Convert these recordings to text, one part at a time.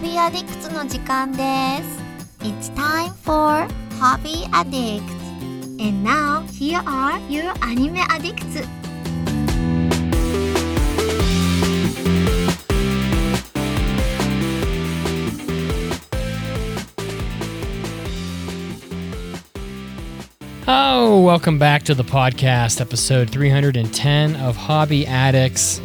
Hobby Addicts の時間です。It's time for Hobby Addicts. And now, here are your anime addicts. Oh, welcome back to the podcast, episode 310 of Hobby Addicts.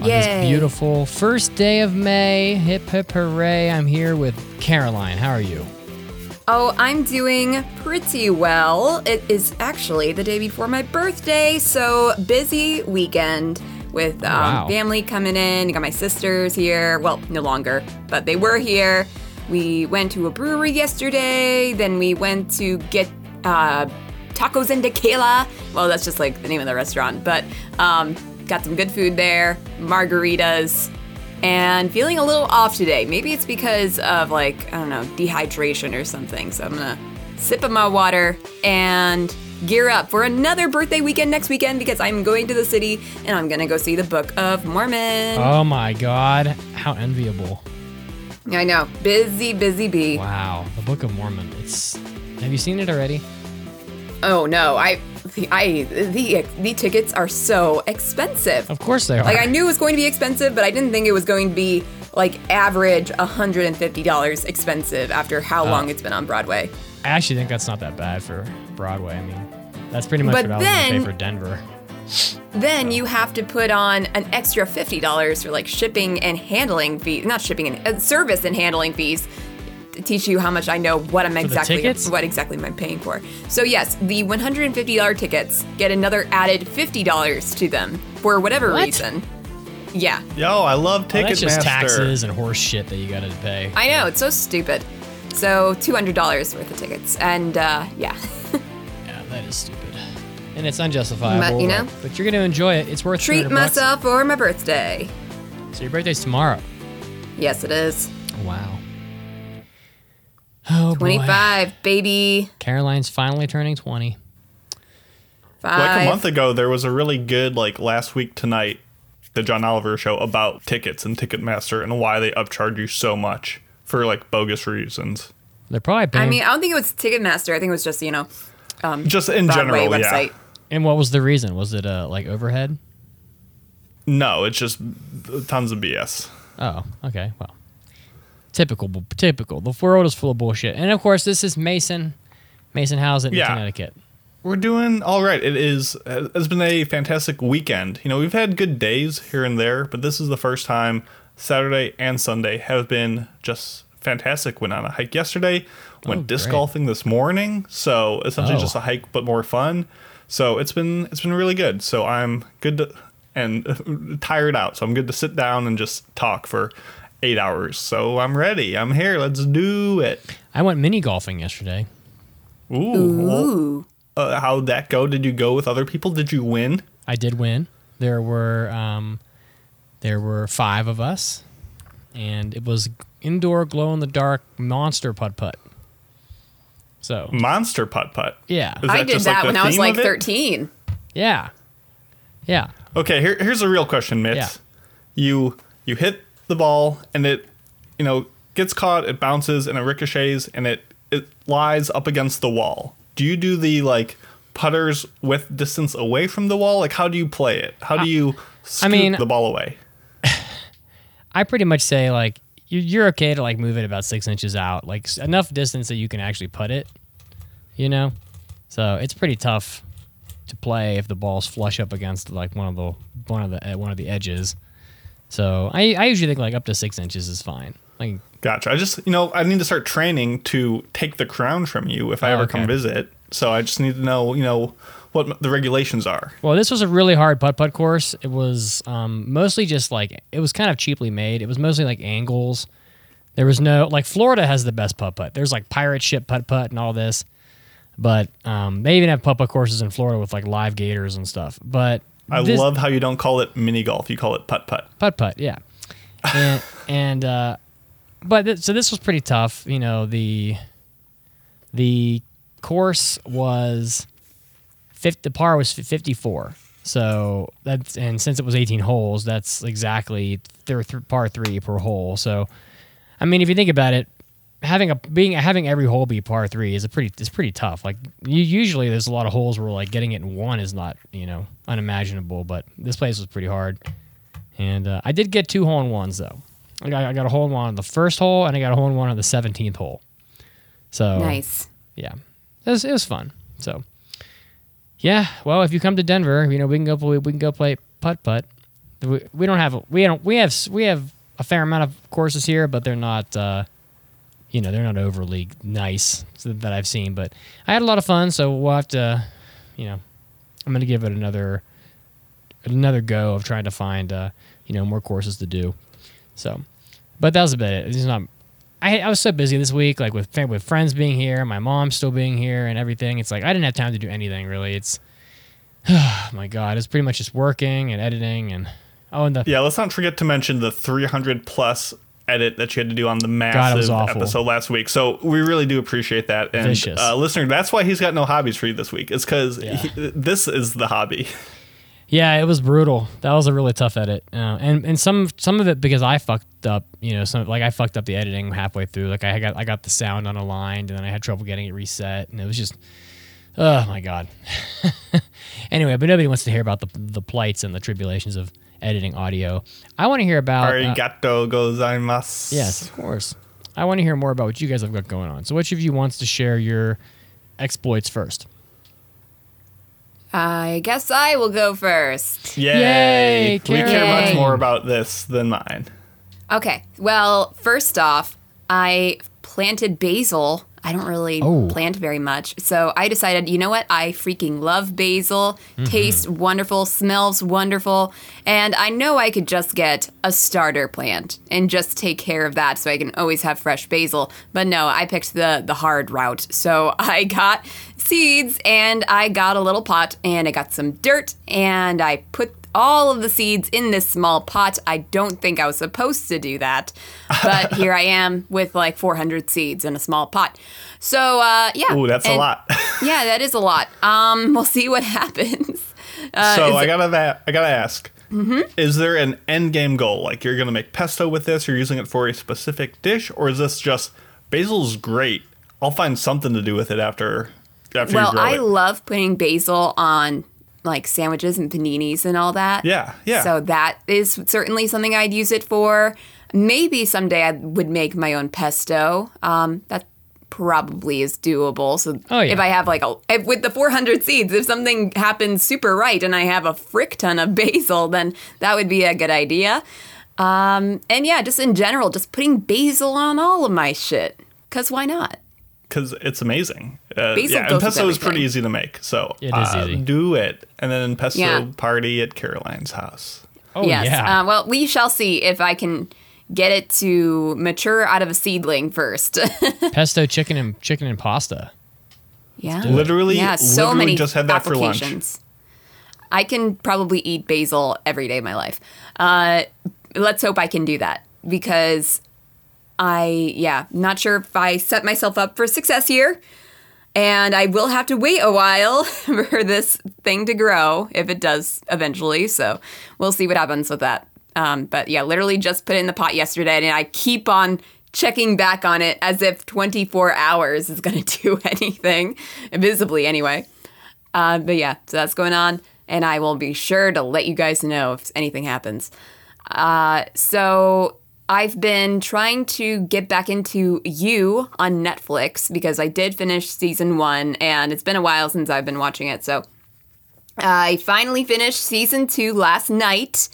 On this Yay. beautiful first day of May. Hip hip hooray. I'm here with Caroline. How are you? Oh, I'm doing pretty well. It is actually the day before my birthday, so busy weekend with um, Wow. family coming in. Got my sisters here. Well, no longer, but they were here. We went to a brewery yesterday. Then we went to get uh, tacos and tequila. Well, that's just like the name of the restaurant, but um, got some good food there. Margaritas. and feeling a little off today. Maybe it's because of like, I don't know, dehydration or something. So I'm gonna sip of my water and gear up for another birthday weekend next weekend because I'm going to the city and I'm gonna go see the Book of Mormon. Oh my god. How enviable. I know, busy, busy bee. Wow. The Book of Mormon. It's have you seen it already? Oh no, I, the, I, the, the tickets are so expensive. Of course they are. Like I knew it was going to be expensive, but I didn't think it was going to be like average $150 expensive after how long it's been on Broadway. I actually think that's not that bad for Broadway. I mean, that's pretty much But what I was pay for Denver. Then you have to put on an extra fifty dollars for like shipping and handling fees, not shipping and uh, service and handling fees. To teach you how much I know what I'm the exactly what exactly I'm paying for. So yes, the one hundred and fifty dollar tickets get another added fifty dollars to them for whatever What? reason. Yeah, Yo, I love Well, that's just taxes and horse shit that you gotta pay. I know it's so stupid. So two hundred dollars worth of tickets, and uh, yeah, Yeah, that is stupid. And it's unjustifiable. But, you know, but- but you're gonna enjoy it. It's worth treat 300 bucks. myself for my birthday. So your birthday's tomorrow. Yes, it is Wow. Oh boy. twenty five, baby. Caroline's finally turning 20. Five. Like a month ago, there was a really good like last week tonight, the John Oliver show about tickets and Ticketmaster and why they upcharge you so much for like bogus reasons. They're probably paying. I mean, I don't think it was Ticketmaster. I think it was just you know, um, Just in Broadway general, website. yeah. and what was the reason? Was it uh, like overhead? No, it's just tons of BS. Oh, okay. Well, typical. Typical. The world is full of bullshit. And of course, this is Mason. Mason Housing in Yeah. Connecticut. We're doing all right. It is. It's been a fantastic weekend. You know, we've had good days here and there, but this is the first time Saturday and Sunday have been just fantastic. Went on a hike yesterday. Went Oh, disc great. golfing this morning. So essentially, Oh. just a hike, but more fun. So it's been it's been really good. So I'm good to, and tired out. So I'm good to sit down and just talk for eight hours. So I'm ready. I'm here. Let's do it. I went mini golfing yesterday. Ooh. well, Ooh. uh, how'd that go? Did you go with other people? Did you win? I did win. There were um, there were five of us, and it was indoor glow in the dark monster putt putt. So Monster putt putt. yeah, I did just, like, that the when I was like 13. yeah, yeah. Okay, here, here's a real question, Mitch. Yeah. You you hit the ball and it, you know, gets caught, it bounces and it ricochets and it it lies up against the wall. Do you do the like putters with distance away from the wall? Like how do you play it? How do you scoop mean- the ball away? I pretty much say like you- you're okay to like move it about six inches out, like enough distance that you can actually put it. You know, so it's pretty tough to play if the ball's flush up against like one of the one of the uh, one of the edges. So I I usually think like up to six inches is fine. Like Gotcha. I just you know I need to start training to take the crown from you if I Oh, ever okay. come visit. So I just need to know you know what the regulations are. Well, this was a really hard putt putt course. It was um, mostly just like it was kind of cheaply made. It was mostly like angles. There was no like Florida has the best putt putt. There's like pirate ship putt putt and all this, but um, they even have putt putt courses in Florida with like live gators and stuff. But I this- love how you don't call it mini golf; you call it putt putt. putt putt, yeah. And, and uh, but th- so this was pretty tough. You know the the course was 50, the par was 54. So that's and since it was 18 holes, that's exactly th- th- par three per hole. So I mean, if you think about it, having a being having every hole be par three is a pretty is pretty tough. Like you, usually, there's a lot of holes where like getting it in one is not you know unimaginable, but this place was pretty hard. And uh, I did get two hole in ones though. I got, I got a hole in one on the first hole, and I got a hole in one on the seventeenth hole. So Nice. yeah, it was, it was fun. So, yeah. Well, if you come to Denver, you know we can go play, we can go play putt putt. We, we don't have we don't we have we have a fair amount of courses here, but they're not uh, you know they're not overly nice that I've seen. But I had a lot of fun, so we'll have to you know I'm gonna give it another another go of trying to find uh, you know more courses to do. So, but that was about it. It's not. I, I was so busy this week, like with with friends being here, my mom still being here, and everything. It's like I didn't have time to do anything really. It's oh my god, it's pretty much just working and editing and oh, and the Yeah, let's not forget to mention the 300 plus edit that you had to do on the massive awful. episode last week. So we really do appreciate that. And uh, listener, that's why he's got no hobbies for you this week. It's because Yeah. this is the hobby. Yeah, it was brutal. That was a really tough edit, uh, and and some some of it because I fucked up. You know, some like I fucked up the editing halfway through. Like I got I got the sound unaligned, and then I had trouble getting it reset, and it was just, oh my god. anyway, but nobody wants to hear about the the plights and the tribulations of editing audio. I want to hear about. uh, Arigato gozaimasu. yes, of course. I want to hear more about what you guys have got going on. So, which of you wants to share your exploits first? I guess I will go first. Yay. Yay, we care much more about this than mine. Okay. Well, first off, I planted basil. I don't really Oh. plant very much. So I decided, you know what? I freaking love basil. Mm-hmm. Tastes wonderful, smells wonderful. And I know I could just get a starter plant and just take care of that so I can always have fresh basil. But no, I picked the the hard route. So I got seeds and I got a little pot and I got some dirt and I put all of the seeds in this small pot. I don't think I was supposed to do that, but here I am with like 400 seeds in a small pot. So uh, yeah, Ooh, that's a lot. Yeah, that is a lot. Um, we'll see what happens. Uh, so I gotta va- I gotta ask. Is there an end game goal? Like you're gonna make pesto with this? You're using it for a specific dish, or is this just basil's great? I'll find something to do with it after after you well, I it. love putting basil on like sandwiches and paninis and all that. Yeah, yeah. So that is certainly something I'd use it for. Maybe someday I would make my own pesto. Um, that probably is doable. So Oh, yeah. if I have like a if, with the 400 seeds, if something happens super right and I have a frick ton of basil, then that would be a good idea. Um, and yeah, just in general, just putting basil on all of my shit. Cause why not? Because it's amazing. Uh, Basil yeah, and pesto is pretty easy to make. So It is uh, easy. do it, and then pesto Yeah. party at Caroline's house. Oh yes. yeah. Uh, well, we shall see if I can get it to mature out of a seedling first. Pesto chicken and chicken and pasta. yeah. Literally, Yeah, so literally many just had that for lunch. applications. I can probably eat basil every day of my life. Uh, let's hope I can do that because I, yeah, not sure if I set myself up for success here. And I will have to wait a while for this thing to grow if it does eventually. So we'll see what happens with that. Um, but yeah, literally just put it in the pot yesterday, and I keep on checking back on it as if 24 hours is going to do anything, visibly anyway. Uh, but yeah, so that's going on, and I will be sure to let you guys know if anything happens. Uh, so I've been trying to get back into You on Netflix because I did finish season one, and it's been a while since I've been watching it. So I finally finished season two last night.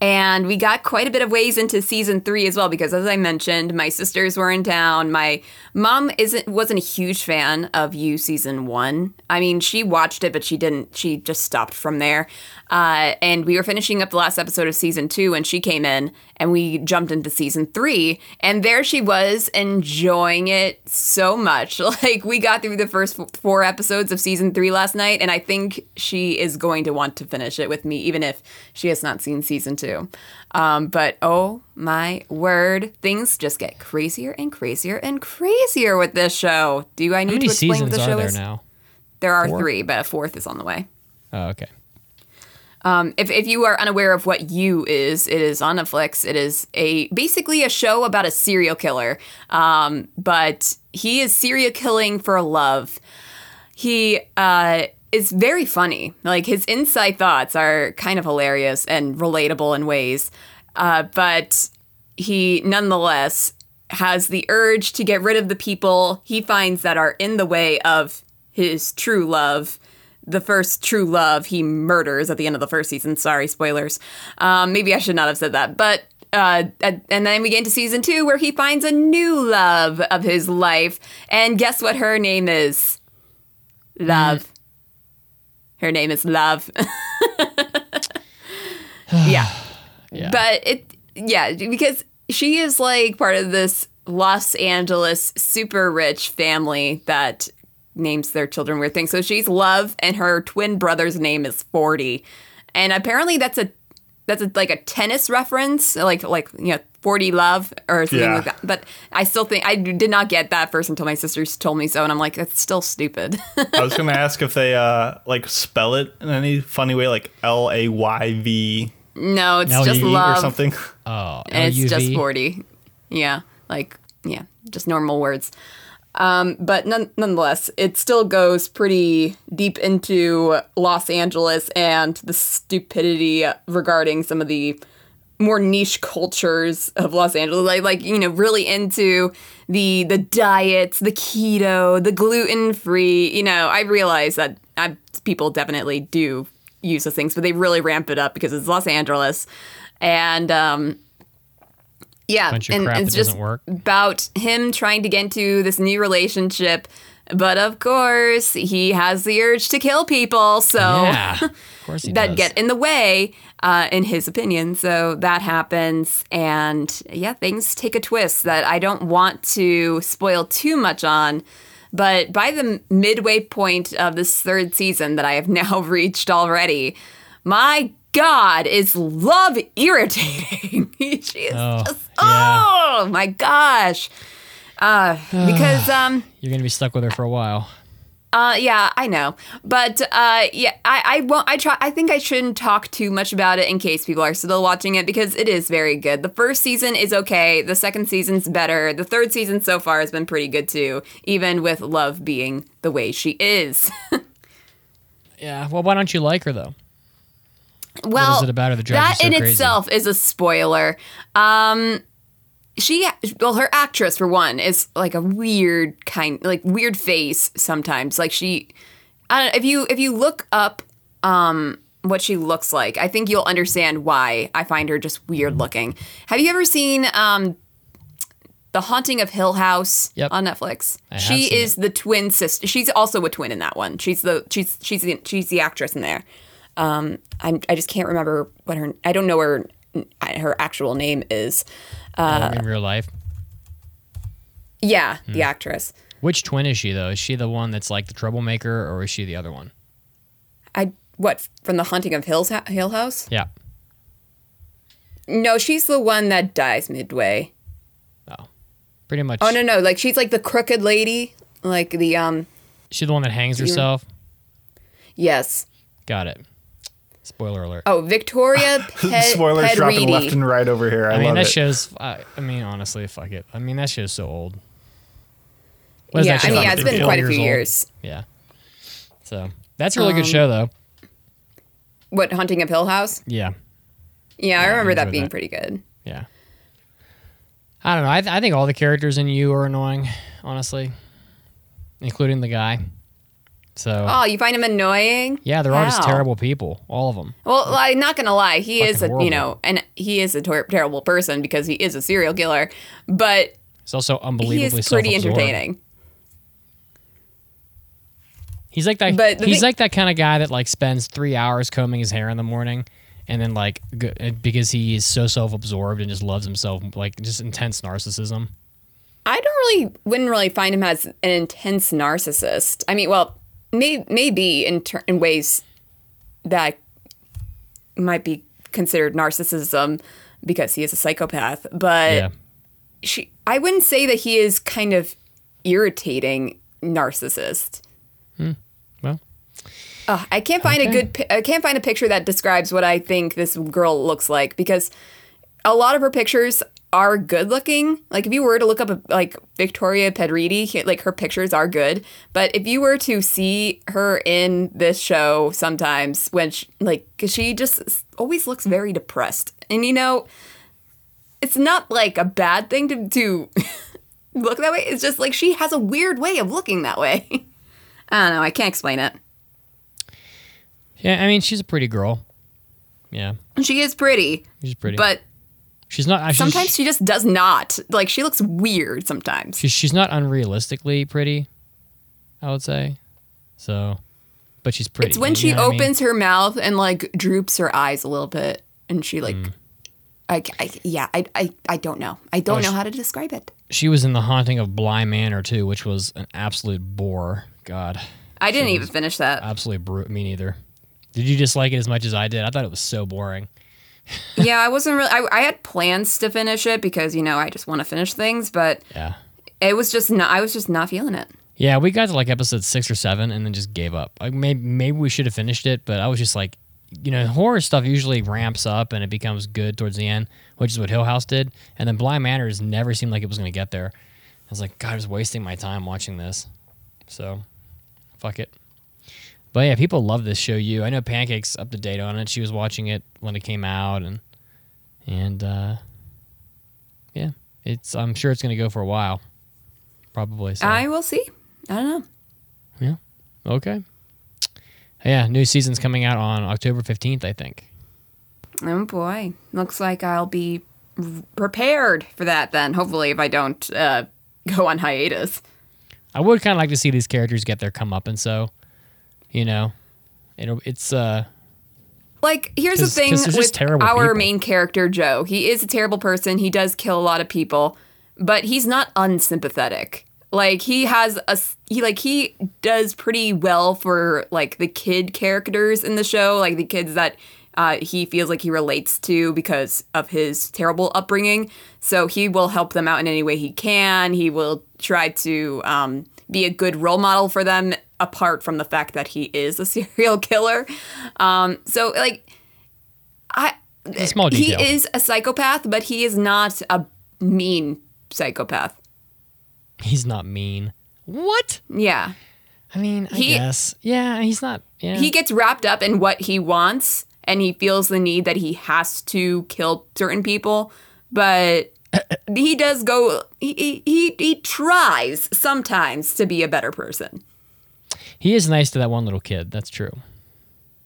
And we got quite a bit of ways into season three as well because, as I mentioned, my sisters were in town. My mom isn't wasn't a huge fan of you season one. I mean, she watched it, but she didn't. She just stopped from there. Uh, and we were finishing up the last episode of season two, and she came in, and we jumped into season three, and there she was enjoying it so much. Like we got through the first four episodes of season three last night, and I think she is going to want to finish it with me, even if she has not seen season two. Um, but oh my word, things just get crazier and crazier and crazier with this show. Do I need to explain what the show there is? now? There are Four? three, but a fourth is on the way. Oh, okay. Um, if, if you are unaware of what You is, it is on Netflix. It is a basically a show about a serial killer, um, but he is serial killing for love. He uh, is very funny. Like his inside thoughts are kind of hilarious and relatable in ways, uh, but he nonetheless has the urge to get rid of the people he finds that are in the way of his true love the first true love he murders at the end of the first season. Sorry, spoilers. Um, maybe I should not have said that. But uh, and then we get into season two where he finds a new love of his life. And guess what her name is? Love. Her name is Love. yeah. Yeah. But it, yeah, because she is like part of this Los Angeles super rich family that names their children weird things. So she's Love, and her twin brother's name is Forty, and apparently that's a that's a, like a tennis reference, like like you know Forty Love or something Yeah. like that. But I still think I did not get that first until my sisters told me so, and I'm like, that's still stupid. I was gonna ask if they uh like spell it in any funny way, like L A Y V no, it's L just U E or love. something. Oh, and it's just 40 yeah like yeah just normal words um, but none, nonetheless it still goes pretty deep into los angeles and the stupidity regarding some of the more niche cultures of los angeles like, like you know really into the the diets the keto the gluten-free you know i realize that I, people definitely do use those things but they really ramp it up because it's los angeles and um, yeah, Bunch of and crap it's that just work. about him trying to get into this new relationship. But of course, he has the urge to kill people, so Yeah, of course he that does. get in the way, uh, in his opinion. So that happens, and yeah, things take a twist that I don't want to spoil too much on. But by the midway point of this third season that I have now reached already, my God, is love irritating. she is Oh, just, yeah. oh my gosh. Uh, because um, You're gonna be stuck with her for a while. uh, yeah, I know, but uh, yeah, I, I won't. I try. I think I shouldn't talk too much about it in case people are still watching it because it is very good. The first season is okay. The second season's better. The third season so far has been pretty good too, even with Love being the way she is. Yeah. Well, why don't you like her though? well, is it about her that that so in crazy? itself is a spoiler. Um, she, well, her actress for one is like a weird kind, like weird face sometimes. Like she, I don't, if you if you look up um what she looks like, I think you'll understand why I find her just weird looking. Have you ever seen um the Haunting of Hill House Yep. on Netflix? I she is the twin sister. She's also a twin in that one. She's the she's she's the, she's the actress in there. Um, I'm, I just can't remember what her. I don't know her her actual name is. Uh, in real life. Yeah, Hmm. the actress. Which twin is she though? Is she the one that's like the troublemaker, or is she the other one? I what from the Haunting of Hills Hill House? Yeah. No, she's the one that dies midway. Oh, pretty much. Oh no, no, like she's like the crooked lady, like the um. She's the one that hangs herself. Yes. Got it. Spoiler alert. Oh, Victoria Pe- Spoilers dropping left and right over here. I, I mean, love that it. show's. I, I mean, honestly, fuck it. I mean, that show's so old. What is Yeah, that I mean, yeah, it's been quite a few old? years. Yeah. So that's a really Um, good show, though. What Haunting of Hill House? Yeah. Yeah, I remember that being that. pretty good. Yeah. I don't know. I, th- I think all the characters in you are annoying, honestly, including the guy. So Oh, you find him annoying? yeah, they're all just terrible people, all of them. Well, I'm not gonna lie. He is a Fucking you know, and he is a ter- terrible person because he is a serial killer. But He's also unbelievably is pretty entertaining. He's like that. But he's thing- like that kind of guy that like spends three hours combing his hair in the morning, and then like because he is so self-absorbed and just loves himself, like just intense narcissism. I don't really wouldn't really find him as an intense narcissist. I mean, well, may, maybe in ter- in ways that might be considered narcissism because he is a psychopath. But yeah. she, I wouldn't say that he is kind of irritating narcissist. Hmm. Well, Ugh, I can't find a good. I can't find a picture that describes what I think this girl looks like because a lot of her pictures are good looking. Like if you were to look up a, like Victoria Pedretti, like her pictures are good. But if you were to see her in this show, sometimes when she, like 'cause she just always looks very depressed, and you know, it's not like a bad thing to to look that way. It's just like she has a weird way of looking that way. I don't know. I can't explain it. Yeah, I mean, she's a pretty girl. Yeah, She is pretty, she's pretty. but she's not. She's, sometimes she just does not. Like she looks weird sometimes. she's she's not unrealistically pretty. I would say. So, but she's pretty. It's when she what I mean? opens her mouth and like droops her eyes a little bit, and she like, Mm. I, I yeah, I, I I don't know. I don't Oh, know she- how to describe it. She was in the Haunting of Bly Manor too, which was an absolute bore. God, I didn't even finish that. absolutely brute. Me neither. Did you dislike it as much as I did? I thought it was so boring. Yeah, I wasn't really. I, I had plans to finish it because you know I just want to finish things, but Yeah. it was just not. I was just not feeling it. Yeah, we got to like episode six or seven and then just gave up. Like maybe maybe we should have finished it, but I was just like, you know, horror stuff usually ramps up and it becomes good towards the end, which is what Hill House did. And then Bly Manor's never seemed like it was going to get there. I was like, God, I was wasting my time watching this. So, fuck it. But yeah, people love this show. You, I know Pancake's up to date on it. She was watching it when it came out, and and uh, yeah, it's. I'm sure it's going to go for a while, probably. So. I will see. I don't know. Yeah. Okay. Yeah, new season's coming out on October 15th, I think. Oh boy, looks like I'll be prepared for that then. Hopefully, if I don't uh, go on hiatus. I would kind of like to see these characters get their come up and so, you know, it'll, it's uh Like, here's the thing with our people. main character, Joe. He is a terrible person. He does kill a lot of people, but he's not unsympathetic. Like he has a he like he does pretty well for like the kid characters in the show, like the kids that uh, he feels like he relates to because of his terrible upbringing. So he will help them out in any way he can. He will try to um, be a good role model for them, apart from the fact that he is a serial killer. Um, so like I small detail. he is a psychopath, but he is not a mean psychopath. he's not mean. What? Yeah. I mean, I He- guess. Yeah, he's not. Yeah. He gets wrapped up in what he wants and he feels the need that he has to kill certain people, but he does go he, he he he tries sometimes to be a better person. He is nice to that one little kid. That's true.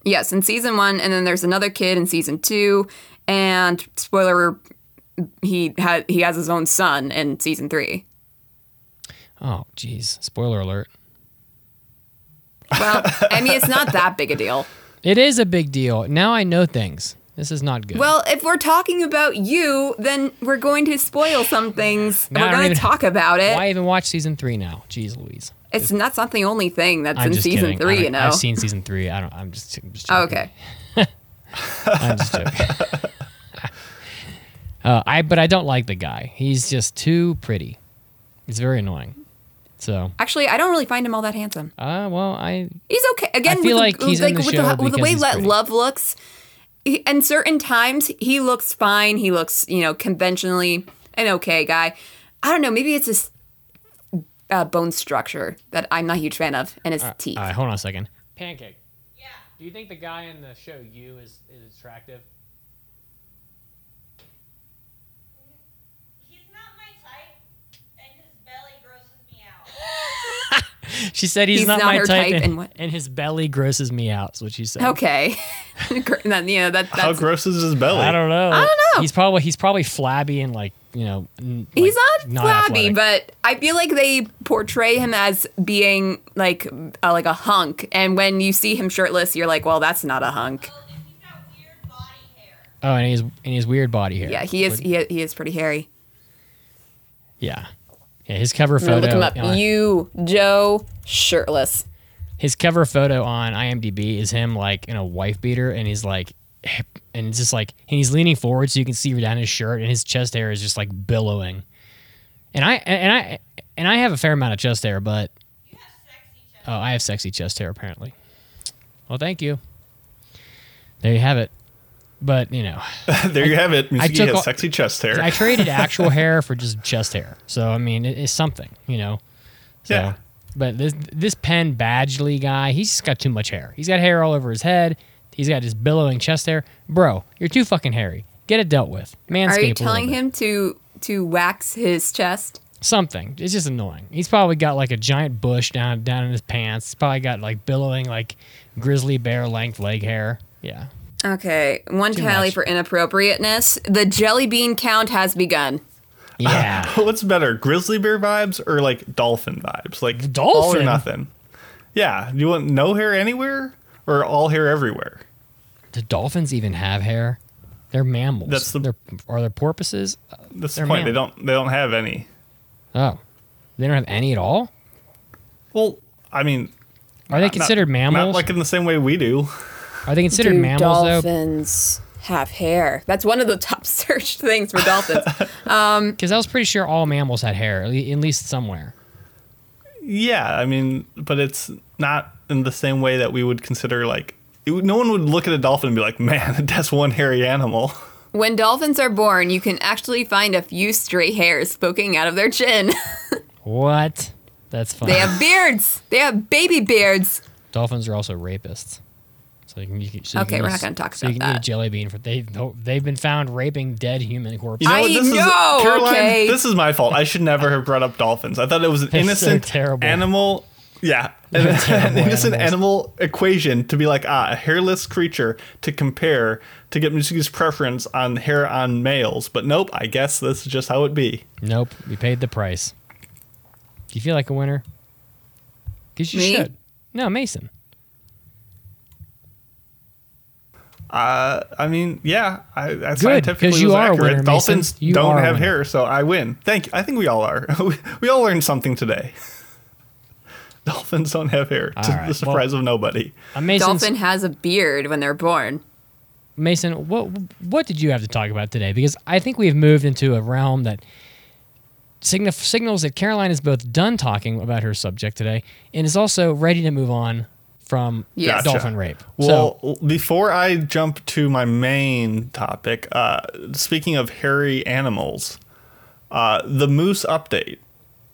Yes, in season 1 and then there's another kid in season 2 and spoiler he had he has his own son in season 3. Oh, jeez. Spoiler alert. Well, I mean it's not that big a deal. It is a big deal. Now I know things. This is not good. Well, if we're talking about you, then we're going to spoil some things. We're going to talk about it. why even watch season three now? Jeez Louise. It's that's not the only thing that's I'm in just season kidding. Three, you know. I've seen season three. I don't. I'm just. I'm just Oh, okay. I'm just joking. uh, I but I don't like the guy. He's just too pretty. He's very annoying. So, Actually, I don't really find him all that handsome. uh, well, I He's okay. Again, I feel with like the, he's in the with, show the, with the way that love looks. He, and certain times he looks fine. He looks, you know, conventionally an okay guy. I don't know. Maybe it's his uh, bone structure that I'm not a huge fan of, and his teeth. All right, hold on a second. Pancake. Yeah. Do you think the guy in the show you is is attractive? He's not my type, and his belly grosses me out. She said he's, He's not, not my her type, type and, and what? and his belly grosses me out. Is what she said. okay. then, you know, that, How that's, gross is his belly? I don't know. I don't know. He's probably he's probably flabby and like you know. n- He's like, not flabby, athletic. but I feel like they portray him as being like uh, like a hunk, and when you see him shirtless, you're like, well, that's not a hunk. Well, and he's got weird body hair. oh, and he's and he's weird body hair. Yeah, he is. But- He, he is pretty hairy. yeah, yeah. His cover photo. look him up. on- You Joe shirtless. his cover photo on IMDb is him like in a wife beater, and he's like, and it's just like, and he's leaning forward so you can see down his shirt, and his chest hair is just like billowing. And I and I and I have a fair amount of chest hair, but You have sexy chest. oh, I have sexy chest hair apparently. Well, thank you. There you have it. But you know, there you have it. Mitsuki took has all- sexy chest hair. I traded actual hair for just chest hair. So I mean, it, it's something, you know. So, Yeah. But this this Penn Badgley guy, he's just got too much hair. He's got hair all over his head. He's got this billowing chest hair. Bro, you're too fucking hairy. Get it dealt with. Manscaped. Are you telling him to to wax his chest? something? It's just annoying. He's probably got like a giant bush down down in his pants. He's probably got like billowing like grizzly bear length leg hair. Yeah. Okay, one Too tally much. for inappropriateness. The jelly bean count has begun. Yeah. What's better, grizzly bear vibes or like dolphin vibes? Like dolphin all or nothing. Yeah. Do you want no hair anywhere or all hair everywhere? Do dolphins even have hair? They're mammals. That's the- They're, are they porpoises? That's They're the point. They don't. They don't have any. Oh, they don't have any at all. Well, I mean, Are they not- considered mammals? Not like in the same way we do. Are they considered Do mammals though? dolphins have hair? That's one of the top searched things for dolphins. Um, because I was pretty sure all mammals had hair, at least somewhere. Yeah, I mean, but it's not in the same way that we would consider like. it would- no one would look at a dolphin and be like, "Man, that's one hairy animal." when dolphins are born, you can actually find a few stray hairs poking out of their chin. What? That's funny. they have beards. They have baby beards. Dolphins are also rapists. So you can, you can, so you Okay, can we're use- not gonna talk so you about can eat a that. jelly bean for they they've been found raping dead human corpses. You know I what? This is, know, Caroline, okay. This is my fault. I should never have brought up dolphins. I thought it was an They're so innocent terrible. animal. Yeah, an, an innocent animals. animal equation to be like ah, a hairless creature to compare to get Mitsuki's preference on hair on males. But nope, I guess this is just how it be. Nope, we paid the price. Do you feel like a winner? Because you Me? should. No, Mason. Uh, I mean, yeah, I, that 'cause scientifically you was are accurate. winner, Dolphins You don't have hair, so I win. Thank you. I think we all are. we, we all learned something today. Dolphins don't have hair, All to right, the surprise of nobody. Uh, Mason's- Dolphin has a beard when they're born. Mason, what what did you have to talk about today? Because I think we've moved into a realm that signif- signals that Caroline is both done talking about her subject today and is also ready to move on from Yes. Gotcha. dolphin rape. Well, so, before I jump to my main topic, uh, speaking of hairy animals, uh, the moose update.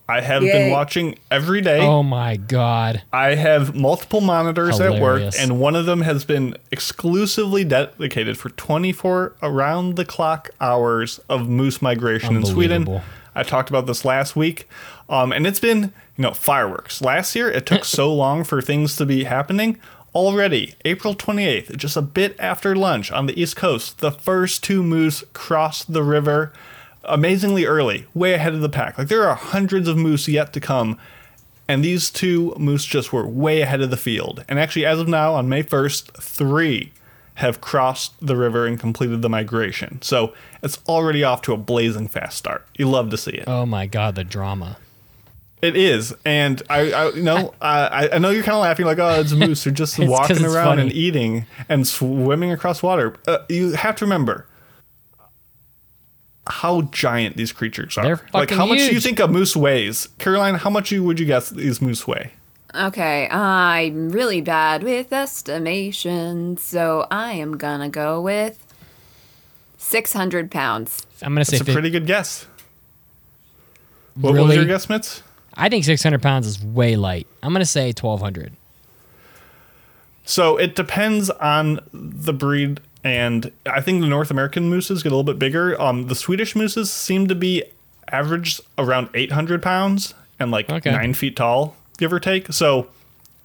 I have been watching every day. oh my god, I have multiple monitors at work, and one of them has been exclusively dedicated for 24 around the clock hours of moose migration in Sweden. Unbelievable. I talked about this last week, um, and it's been you know fireworks. Last year, it took so long for things to be happening. Already, April 28th, just a bit after lunch on the East Coast, the first two moose crossed the river amazingly early, way ahead of the pack. Like there are hundreds of moose yet to come, and these two moose just were way ahead of the field. And actually, as of now, on May 1st, three have crossed the river and completed the migration. So it's already off to a blazing fast start. You love to see it. oh my god, the drama. It is, and I, I you know, I, I know you're kind of laughing like, oh, it's moose. They're just walking it's around and eating and swimming across water. Uh, you have to remember how giant these creatures are. They're like, fucking how much do you think a moose weighs, Caroline? How much you, would you guess these moose weigh? Okay, I'm really bad with estimations, so I am gonna go with 600 pounds. I'm gonna say It's a fif- pretty good guess. What, what was your guess, Mitz? I think 600 pounds is way light. I'm gonna say 1200. So it depends on the breed, and I think the North American mooses get a little bit bigger. Um, the Swedish mooses seem to be average around 800 pounds and like Okay. nine feet tall, give or take. So,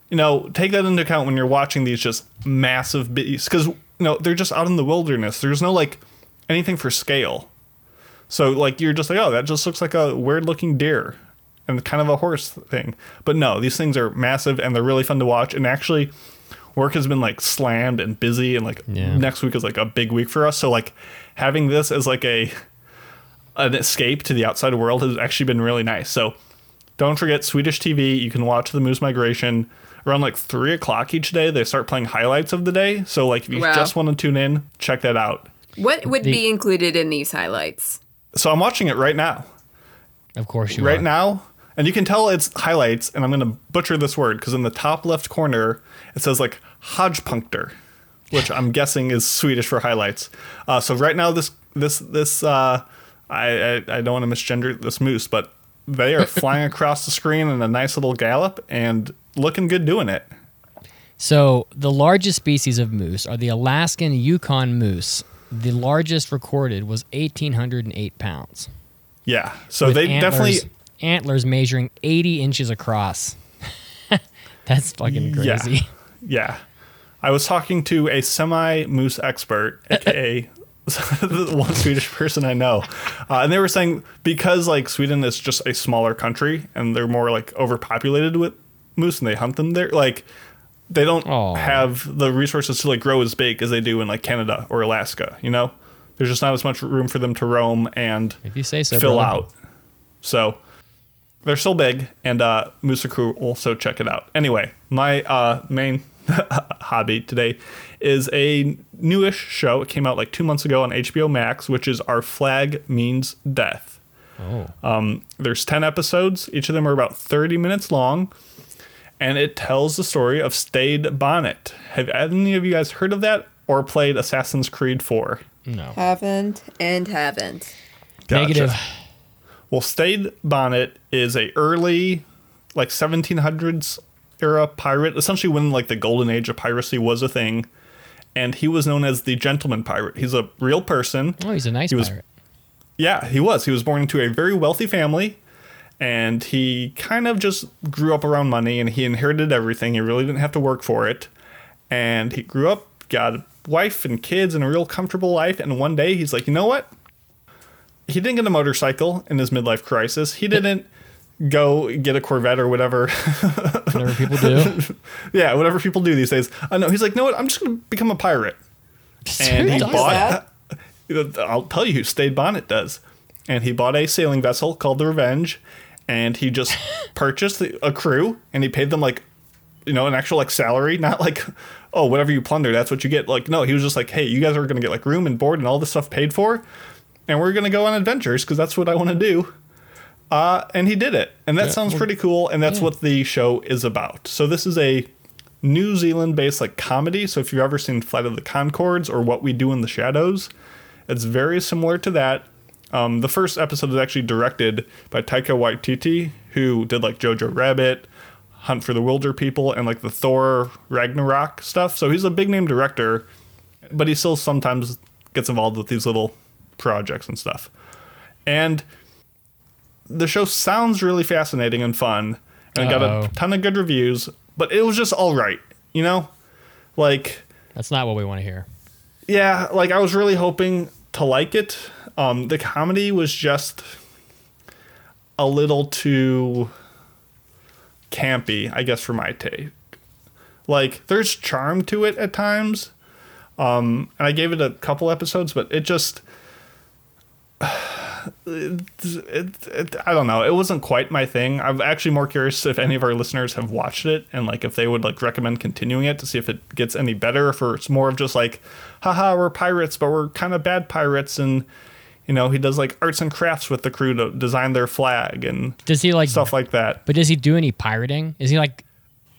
you know, take that into account when you're watching these just massive beasts, because you know they're just out in the wilderness. There's no like anything for scale. So like you're just like, oh, that just looks like a weird looking deer and kind of a horse thing. But no, these things are massive and they're really fun to watch. And actually, work has been like slammed and busy, and like Yeah. next week is like a big week for us. So like having this as like a an escape to the outside world has actually been really nice. So don't forget Swedish TV. You can watch the moose migration around like three o'clock each day. They start playing highlights of the day. So like if you Wow. just want to tune in, check that out. What would The- be included in these highlights? So I'm watching it right now. Of course you right are. now and you can tell it's highlights. And I'm gonna butcher this word because in the top left corner it says like Hodgpunkter, which I'm guessing is Swedish for highlights. Uh, so right now this this this uh, I, I I don't want to misgender this moose, but they are flying across the screen in a nice little gallop and looking good doing it. So the largest species of moose are the Alaskan Yukon moose. The largest recorded was 1,808 pounds. Yeah. So they antlers, definitely antlers measuring 80 inches across. That's fucking Yeah. crazy. Yeah. I was talking to a semi moose expert, aka the one Swedish person I know. Uh, and they were saying because like Sweden is just a smaller country and they're more like overpopulated with moose and they hunt them there, like they don't Aw. have the resources to like grow as big as they do in like Canada or Alaska, you know? There's just not as much room for them to roam and If you say so, fill brother. out. So they're still big, and uh, Moose are cool. Also, check it out. Anyway, my uh, main hobby today is a newish show. It came out like two months ago on HBO Max, which is Our Flag Means Death. Oh. Um, there's 10 episodes. Each of them are about 30 minutes long. And it tells the story of Stede Bonnet. Have any of you guys heard of that or played Assassin's Creed 4? No. Haven't and haven't. Negative. Well, Stede Bonnet is a early, like 1700s era pirate, essentially when like the golden age of piracy was a thing, and he was known as the gentleman pirate. He's a real person. Oh, he's a nice He was- pirate. Yeah, he was. He was born into a very wealthy family, and he kind of just grew up around money, and he inherited everything. He really didn't have to work for it, and he grew up, got a wife and kids, and a real comfortable life. And one day, he's like, you know what? He didn't get a motorcycle in his midlife crisis. He didn't go get a Corvette or whatever. Whatever people do. yeah, whatever people do these days. I know. He's like, no, what? I'm just gonna become a pirate. and he bought. I'll tell you who Stede Bonnet does. And he bought a sailing vessel called the Revenge, and he just purchased a crew, and he paid them like, you know, an actual like salary, not like, oh, whatever you plunder, that's what you get. Like, no, he was just like, hey, you guys are gonna get like room and board and all this stuff paid for, and we're gonna go on adventures because that's what I want to do. Uh, and he did it, and that Yeah, sounds well, pretty cool, and that's yeah. what the show is about. So this is a New Zealand based like comedy. So if you've ever seen Flight of the Conchords or What We Do in the Shadows, it's very similar to that. Um, the first episode is actually directed by Taika Waititi, who did like Jojo Rabbit, Hunt for the Wilder People, and like the Thor Ragnarok stuff. So he's a big name director, but he still sometimes gets involved with these little projects and stuff. And the show sounds really fascinating and fun, and it got a ton of good reviews, but it was just all right, you know? Like, That's not what we want to hear. yeah, like I was really hoping to like it. Um, the comedy was just a little too campy, I guess, for my take. Like, there's charm to it at times. Um, and I gave it a couple episodes, but it just. It, it, it, I don't know. It wasn't quite my thing. I'm actually more curious if any of our listeners have watched it and like if they would like recommend continuing it to see if it gets any better. If it's more of just like, haha, we're pirates, but we're kind of bad pirates, and you know he does like arts and crafts with the crew to design their flag and Does he like stuff like that. But does he do any pirating? Is he like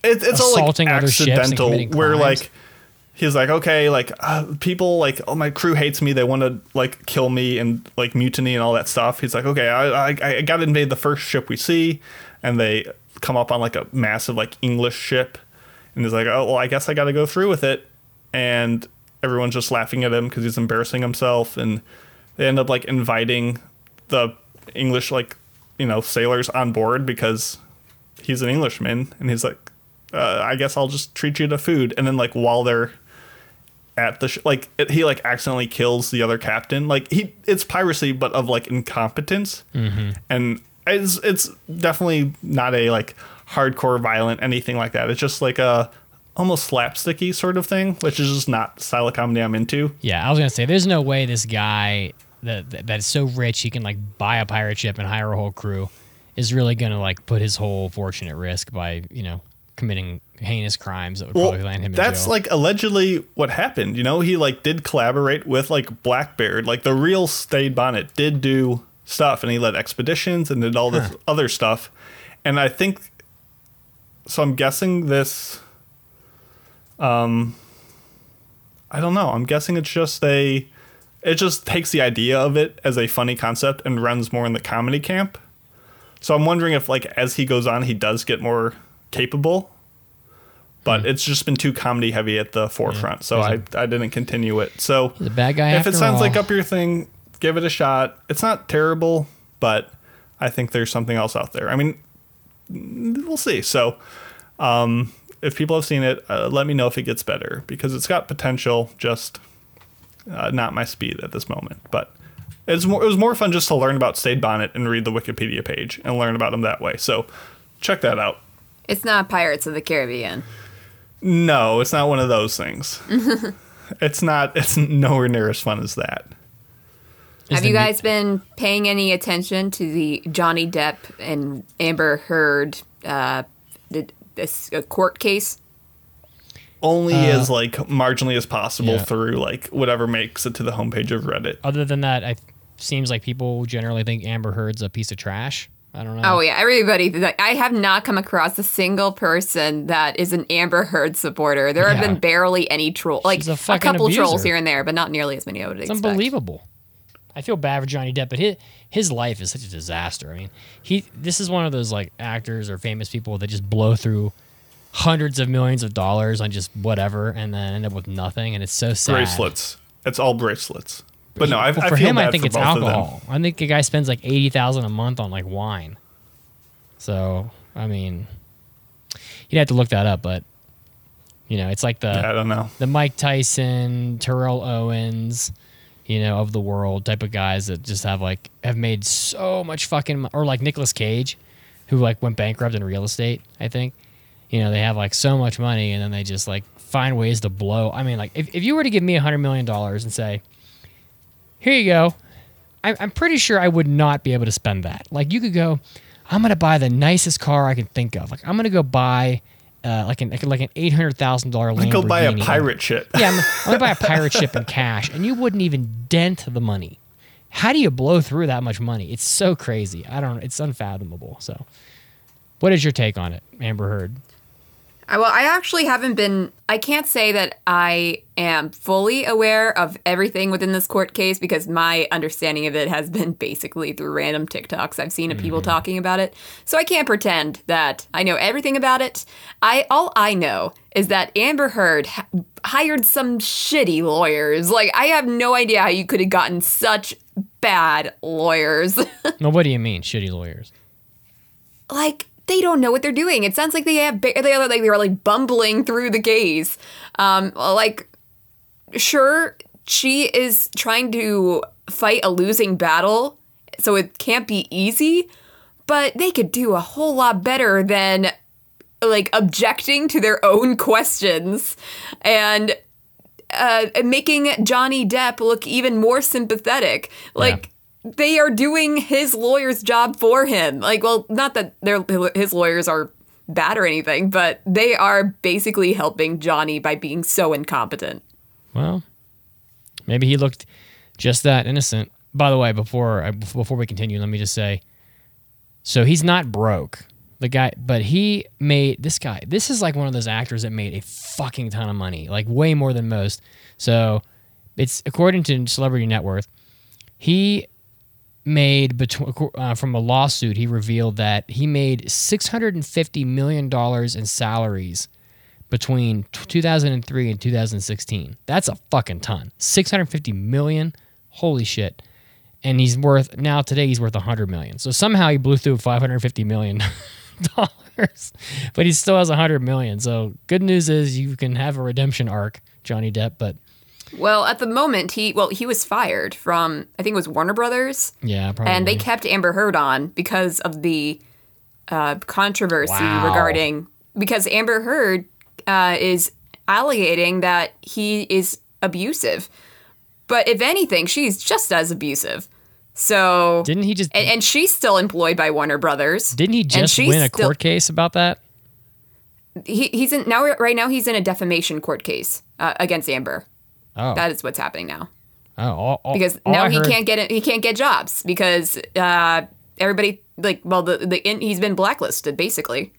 It, it's all like assaulting other ships and accidental, where crimes? He's like, okay, like uh, people like, oh my crew hates me, they want to like kill me and like mutiny and all that stuff. He's like, okay, I I, I got to invade the first ship we see, and they come up on like a massive like English ship, and he's like, oh well, I guess I got to go through with it, and everyone's just laughing at him because he's embarrassing himself, and they end up like inviting the English like you know sailors on board because he's an Englishman, and he's like, uh, I guess I'll just treat you to food. And then like while they're at the sh- like it, he like accidentally kills the other captain. Like he it's piracy, but of like incompetence, mm-hmm. and it's it's definitely not a like hardcore violent anything like that. It's just like a almost slapsticky sort of thing, which is just not style of comedy I'm into. Yeah, I was gonna say there's no way this guy that that that is so rich he can like buy a pirate ship and hire a whole crew is really gonna like put his whole fortune at risk by you know committing heinous crimes that would Well, probably land him in that's jail. like allegedly what happened. You know, he like did collaborate with like Blackbeard. Like the real Stede Bonnet did do stuff, and he led expeditions and did all this other stuff. and I think so. I'm guessing this. Um, I don't know. I'm guessing it's just a. It just takes the idea of it as a funny concept and runs more in the comedy camp. So I'm wondering if, like, as he goes on, he does get more capable. But it's just been too comedy heavy at the forefront, so I, I didn't continue it. So a bad guy if it sounds all. like up your thing, give it a shot. It's not terrible, but I think there's something else out there. I mean, we'll see. So, um, if people have seen it, uh, let me know if it gets better because it's got potential. Just uh, not my speed at this moment, but it's more, it was more fun just to learn about Stede Bonnet and read the Wikipedia page and learn about him that way. So, check that out. It's not Pirates of the Caribbean. No, it's not one of those things. it's not. It's nowhere near as fun as that. Is Have you me- guys been paying any attention to the Johnny Depp and Amber Heard uh, th- this uh, court case? only Uh, as like marginally as possible yeah. through like whatever makes it to the homepage of Reddit. Other than that, I seems like people generally think Amber Heard's a piece of trash. I don't know. Oh yeah, everybody. I have not come across a single person that is an Amber Heard supporter. There have Yeah. been barely any troll, like a a, fucking couple trolls here and there, but not nearly as many I would It's expect. unbelievable. I feel bad for Johnny Depp, but his his life is such a disaster. I mean, he this is one of those like actors or famous people that just blow through hundreds of millions of dollars on just whatever and then end up with nothing, and it's so sad. Bracelets. It's all bracelets. But no, I, I for feel him, I think it's both of them. alcohol. I think the guy spends like eighty thousand a month on like wine. So I mean, you'd have to look that up, but you know, it's like the I don't know. the Mike Tyson, Terrell Owens, you know, of the world type of guys that just have like have made so much fucking or like Nicolas Cage, who like went bankrupt in real estate. I think, you know, they have like so much money and then they just like find ways to blow. I mean, like if, if you were to give me a hundred million dollars and say, here you go, I, I'm pretty sure I would not be able to spend that. Like you could go, I'm gonna buy the nicest car I can think of. Like I'm gonna go buy. Uh, like an like an eight hundred thousand dollar Lamborghini. Go buy a pirate ship. Yeah, I'm, I'm gonna buy a pirate ship in cash, and you wouldn't even dent the money. How do you blow through that much money? It's so crazy. I don't. It's unfathomable. So, what is your take on it, Amber Heard? Well, I actually haven't been. I can't say that I am fully aware of everything within this court case because my understanding of it has been basically through random TikToks I've seen of people mm-hmm. talking about it. So I can't pretend that I know everything about it. I all I know is that Amber Heard ha- hired some shitty lawyers. Like I have no idea how you could have gotten such bad lawyers. No, what do you mean, shitty lawyers? like they don't know what they're doing. It sounds like they have they are like they're like bumbling through the gaze. Um, like sure she is trying to fight a losing battle, so it can't be easy. But they could do a whole lot better than like objecting to their own questions and uh, making Johnny Depp look even more sympathetic. Like they are doing his lawyer's job for him. Like, well, not that their his lawyers are bad or anything, but they are basically helping Johnny by being so incompetent. Well, maybe he looked just that innocent. By the way, before before we continue, let me just say, so he's not broke, the guy, but he made this guy. This is like one of those actors that made a fucking ton of money, like way more than most. So it's according to Celebrity Net Worth, he made between uh, from a lawsuit. He revealed that he made six hundred and fifty million dollars in salaries between t- 2003 and 2016. That's a fucking ton. 650 million. Holy shit. And he's worth now today he's worth 100 million. So somehow he blew through 550 million dollars. But he still has 100 million. So good news is you can have a redemption arc, Johnny Depp, but Well, at the moment, he well he was fired from I think it was Warner Brothers, yeah, probably. and they kept Amber Heard on because of the uh, controversy Wow. regarding because Amber Heard uh, is allegating that he is abusive, but if anything, she's just as abusive. So Didn't he just and, and she's still employed by Warner Brothers. didn't he just win a still- court case about that? He, he's in now. Right now, he's in a defamation court case uh, against Amber. Oh. That is what's happening now. oh all, all- because now he heard- can't get he can't get jobs because uh, everybody like well the the in, he's been blacklisted basically.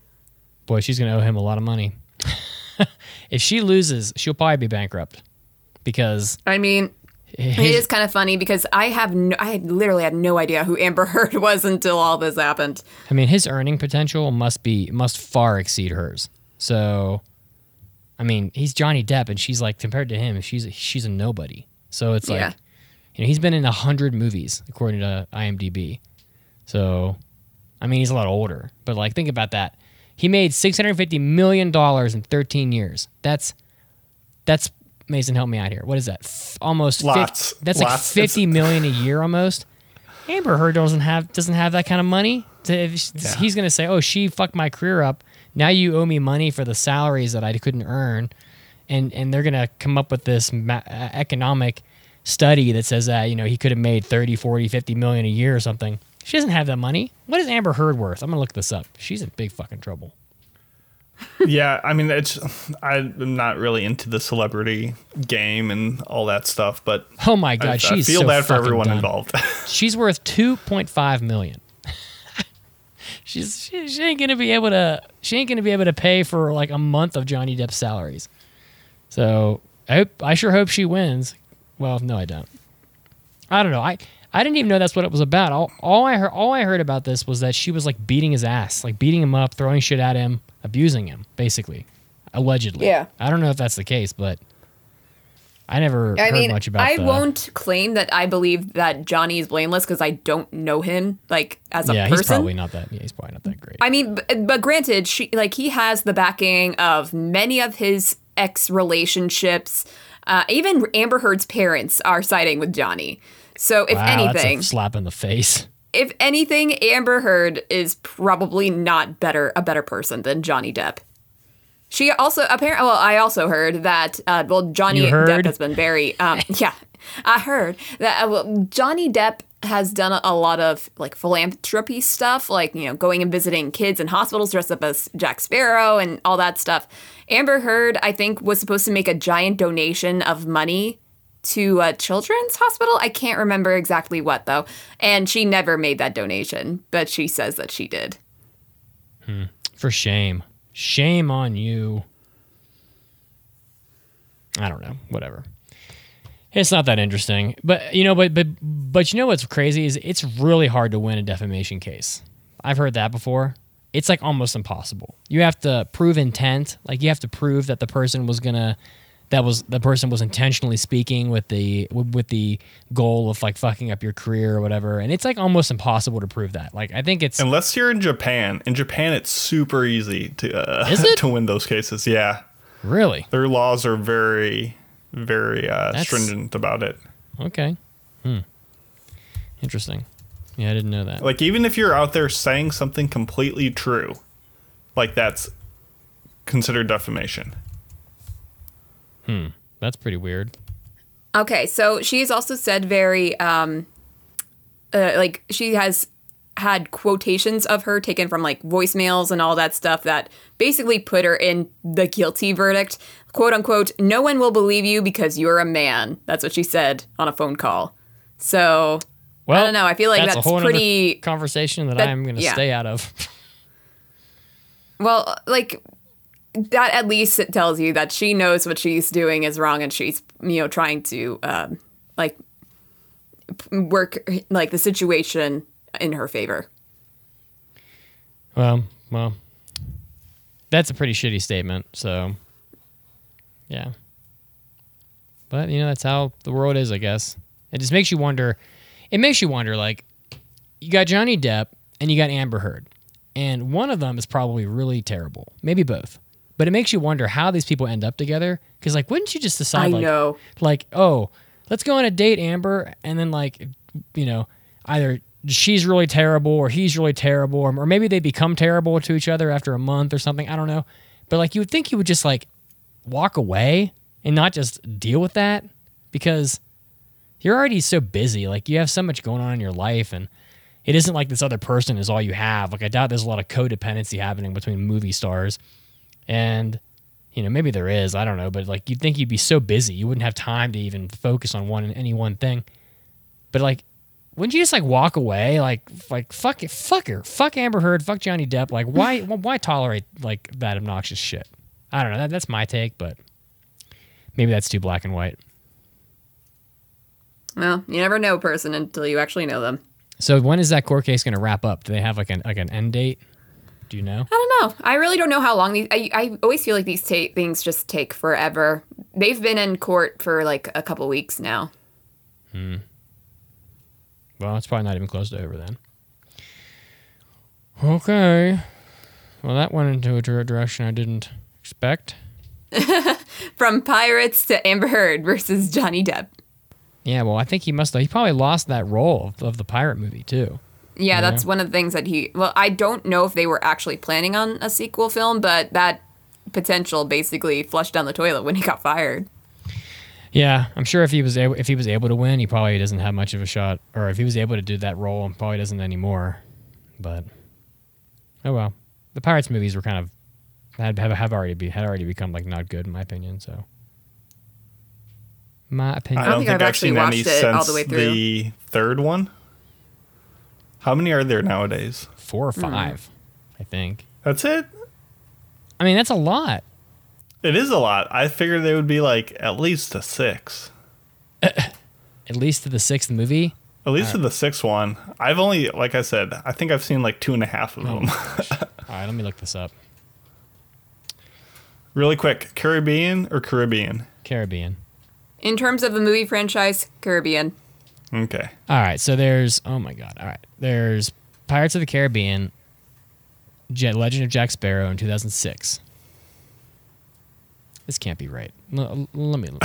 Boy, she's gonna owe him a lot of money. if she loses, she'll probably be bankrupt because I mean, it his, is kind of funny because I have no, I literally had no idea who Amber Heard was until all this happened. I mean, his earning potential must be must far exceed hers. So, I mean, he's Johnny Depp, and she's like compared to him, she's she's a nobody. So it's like, Yeah. you know, he's been in a hundred movies according to IMDb. So, I mean, he's a lot older, but like, think about that. He made six hundred fifty million dollars in thirteen years. That's that's Mason. Help me out here. What is that? F- almost Lots. that's like Lots. fifty million a year almost. Amber Heard doesn't have doesn't have that kind of money. To- Yeah. He's gonna say, "Oh, she fucked my career up. Now you owe me money for the salaries that I couldn't earn," and and they're gonna come up with this ma- uh, economic study that says that you know he could have made 30 40 50 million a year or something. She doesn't have that money. What is amber heard worth? I'm gonna look this up. She's in big fucking trouble. Yeah, I mean, it's I'm not really into the celebrity game and all that stuff, but oh my god I, I she's feel so bad for everyone done. involved. she's worth 2.5 million she's she, she ain't gonna be able to she ain't gonna be able to pay for like a month of johnny depp's salaries. So i hope i sure hope she wins. Well no i don't. I don't know. I i didn't even know that's what it was about. All, all i heard all i heard about this was that she was like beating his ass like beating him up throwing shit at him abusing him basically allegedly. Yeah. i don't know if that's the case but i never I heard mean, much about I the, won't claim that I believe that Johnny is blameless because I don't know him like as a yeah person. he's probably not that yeah, he's probably not that great I mean, but, but granted, she like he has the backing of many of his ex relationships. Uh, even Amber Heard's parents are siding with Johnny. So if Wow, anything, that's a slap in the face. if anything, Amber Heard is probably not better a better person than Johnny Depp. She also apparently. Well, I also heard that. Uh, well, Johnny Depp has been very. Um, yeah, I heard that. Uh, well, Johnny Depp has done a, lot of like philanthropy stuff, like you know, going and visiting kids in hospitals dressed up as Jack Sparrow and all that stuff. Amber Heard, I think, was supposed to make a giant donation of money to a children's hospital. I can't remember exactly what though. And she never made that donation, but she says that she did. Hmm. For shame. Shame on you. I don't know. Whatever. It's not that interesting. But you know, but but but you know what's crazy is it's really hard to win a defamation case. I've heard that before. It's like almost impossible. You have to prove intent. Like you have to prove that the person was gonna that was the person was intentionally speaking with the with the goal of like fucking up your career or whatever. And it's like almost impossible to prove that. Like I think it's Unless you're in Japan. In Japan, it's super easy to uh, to win those cases. Yeah, really their laws are very, very uh, stringent about it. Okay. Hmm. Interesting. Yeah, I didn't know that. Like even if you're out there saying something completely true, like that's considered defamation. That's pretty weird. Okay, so she's also said very um uh, like she has had quotations of her taken from like voicemails and all that stuff that basically put her in the guilty verdict. Quote unquote, no one will believe you because you're a man. That's what she said on a phone call. So Well, I don't know, I feel like that's whole pretty- conversation that, that- I'm going to yeah. stay out of. Well, like that at least it tells you that she knows what she's doing is wrong and she's you know trying to um, like work like the situation in her favor. well, well, that's a pretty shitty statement. So, yeah. But you know, that's how the world is, I guess. It just makes you wonder. It makes you wonder, like, you got Johnny Depp and you got Amber Heard, and one of them is probably really terrible. Maybe both. But it makes you wonder how these people end up together. Because, like, wouldn't you just decide, I like, know. like, oh, let's go on a date, Amber, and then like, you know, either she's really terrible or he's really terrible, or, or maybe they become terrible to each other after a month or something. I don't know, but like you would think you would just like walk away and not just deal with that because you're already so busy. Like you have so much going on in your life, and it isn't like this other person is all you have. Like I doubt there's a lot of codependency happening between movie stars, and you know maybe there is. I don't know, but like you'd think you'd be so busy you wouldn't have time to even focus on one and any one thing. But like wouldn't you just like walk away? Like, like fuck it, fuck her, fuck Amber Heard, fuck Johnny Depp. Like, why, why tolerate like that obnoxious shit? I don't know. That, that's my take, but maybe that's too black and white. Well, you never know a person until you actually know them. So when is that court case going to wrap up? Do they have like an like an end date? Do you know? I don't know. I really don't know how long these. I, I always feel like these ta- things just take forever. They've been in court for like a couple weeks now. Hmm. Well, it's probably not even close to over then. Okay. Well, that went into a direction I didn't expect. From Pirates to Amber Heard versus Johnny Depp. Yeah, well, I think he must have. He probably lost that role of, of the pirate movie too. Yeah, Yeah. that's one of the things that he. Well, I don't know if they were actually planning on a sequel film, but that potential basically flushed down the toilet when he got fired. Yeah, I'm sure if he was able if he was able to win, he probably doesn't have much of a shot. Or if he was able to do that role, probably doesn't anymore. But oh well, the Pirates movies were kind of had have, have already be had already become like not good in my opinion. So my I opinion. don't don't think think I've I've actually seen any watched it all the way through. the third one. How many are there nowadays? four or five, I think. That's it. I mean, that's a lot. It is a lot. I figured they would be like at least a six. At least to the sixth movie. At least to uh, the sixth one. I've only, like I said, I think I've seen like two and a half of Oh them. All right, let me look this up. really quick, Caribbean or Caribbean? Caribbean. In terms of the movie franchise, Caribbean. Okay. All right, so there's oh my god. All right, there's Pirates of the Caribbean, Jet, Legend of Jack Sparrow in 2006. This can't be right. L- let me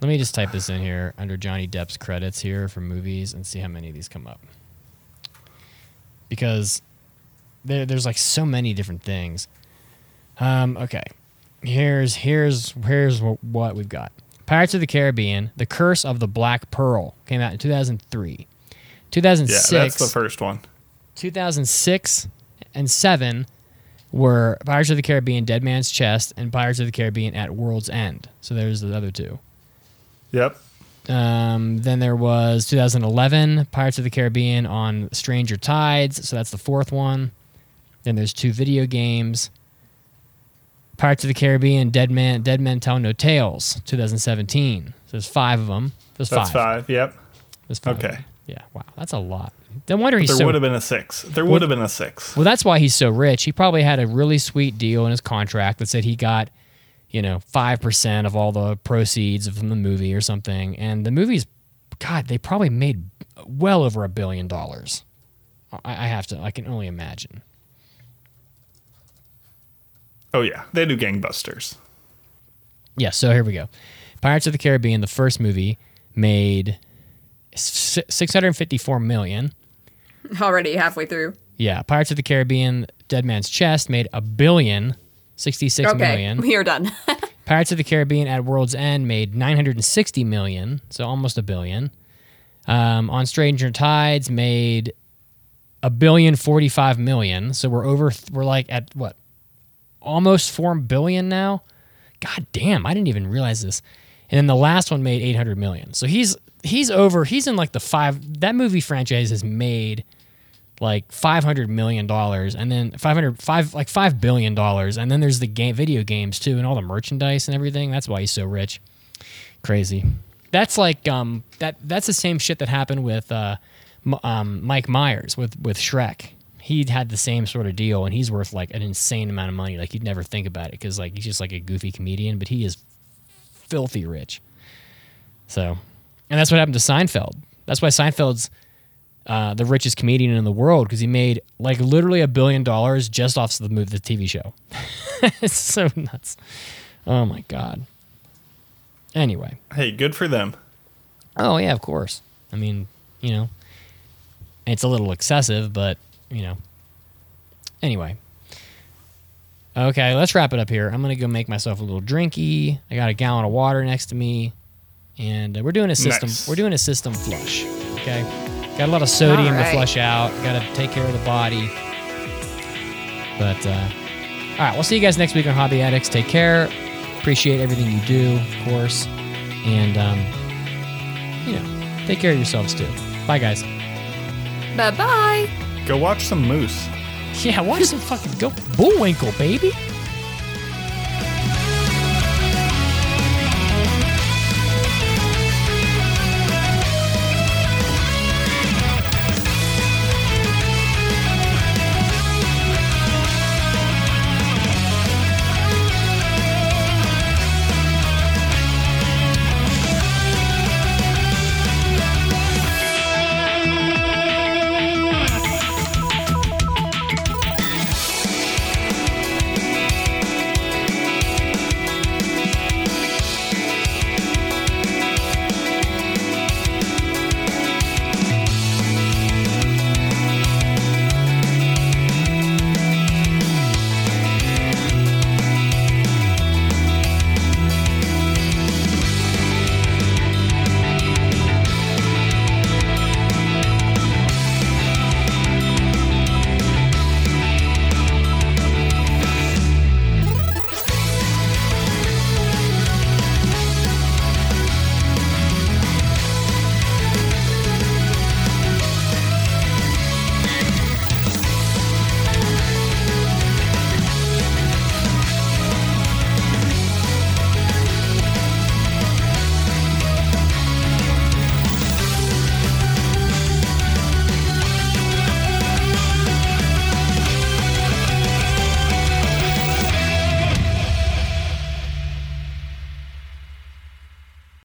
let me just type this in here under Johnny Depp's credits here for movies and see how many of these come up. Because there, there's like so many different things. Um, okay, here's here's here's wh- what we've got. Pirates of the Caribbean: The Curse of the Black Pearl came out in 2003. 2006. Yeah, that's the first one. 2006 and 7 were Pirates of the Caribbean Dead Man's Chest and Pirates of the Caribbean at World's End. So there's the other two. Yep. Um, then there was 2011 Pirates of the Caribbean on Stranger Tides. So that's the fourth one. Then there's two video games. Pirates of the Caribbean Dead Man Dead Men Tell No Tales 2017. So there's five of them. There's That's five. five. Yep. There's five. Okay. Yeah. Wow. That's a lot. No wonder he's There so would have been a six. There would have been a six. Well, that's why he's so rich. He probably had a really sweet deal in his contract that said he got, you know, 5% of all the proceeds from the movie or something. And the movies, God, they probably made well over a billion dollars. I, I have to, I can only imagine. Oh yeah, they do gangbusters. Yeah, so here we go. Pirates of the Caribbean, the first movie, made 654 million. Already halfway through. Yeah, Pirates of the Caribbean, Dead Man's Chest made a billion, sixty-six Okay, million. we are done. Pirates of the Caribbean at World's End made 960 million, so almost a billion. Um, on Stranger Tides made a billion 45 million, so we're over. We're like at what? Almost four billion now. God damn, I didn't even realize this. And then the last one made 800 million. So he's he's over. He's in like the five. That movie franchise has made like 500 million dollars and then 500 five like 5 billion dollars and then there's the game video games too and all the merchandise and everything that's why he's so rich crazy that's like um that that's the same shit that happened with uh um, Mike Myers with with Shrek he had the same sort of deal and he's worth like an insane amount of money like you'd never think about it because like he's just like a goofy comedian but he is filthy rich so and that's what happened to Seinfeld that's why Seinfeld's uh, the richest comedian in the world because he made like literally a billion dollars just off the movie, the TV show. it's so nuts. Oh my god. Anyway, Hey, good for them. oh yeah, of course. I mean, you know, it's a little excessive, but you know. Anyway. Okay, let's wrap it up here. I'm gonna go make myself a little drinky. I got a gallon of water next to me, and uh, we're doing a system. Nice. We're doing a system flush. Okay, got a lot of sodium to flush out. Got to take care of the body. But uh, all right, we'll see you guys next week on Hobby Addicts. Take care. Appreciate everything you do, of course, and um, you know, Take care of yourselves too. Bye, guys. Bye bye. Go watch some moose. Yeah, watch some fucking go Bullwinkle, baby.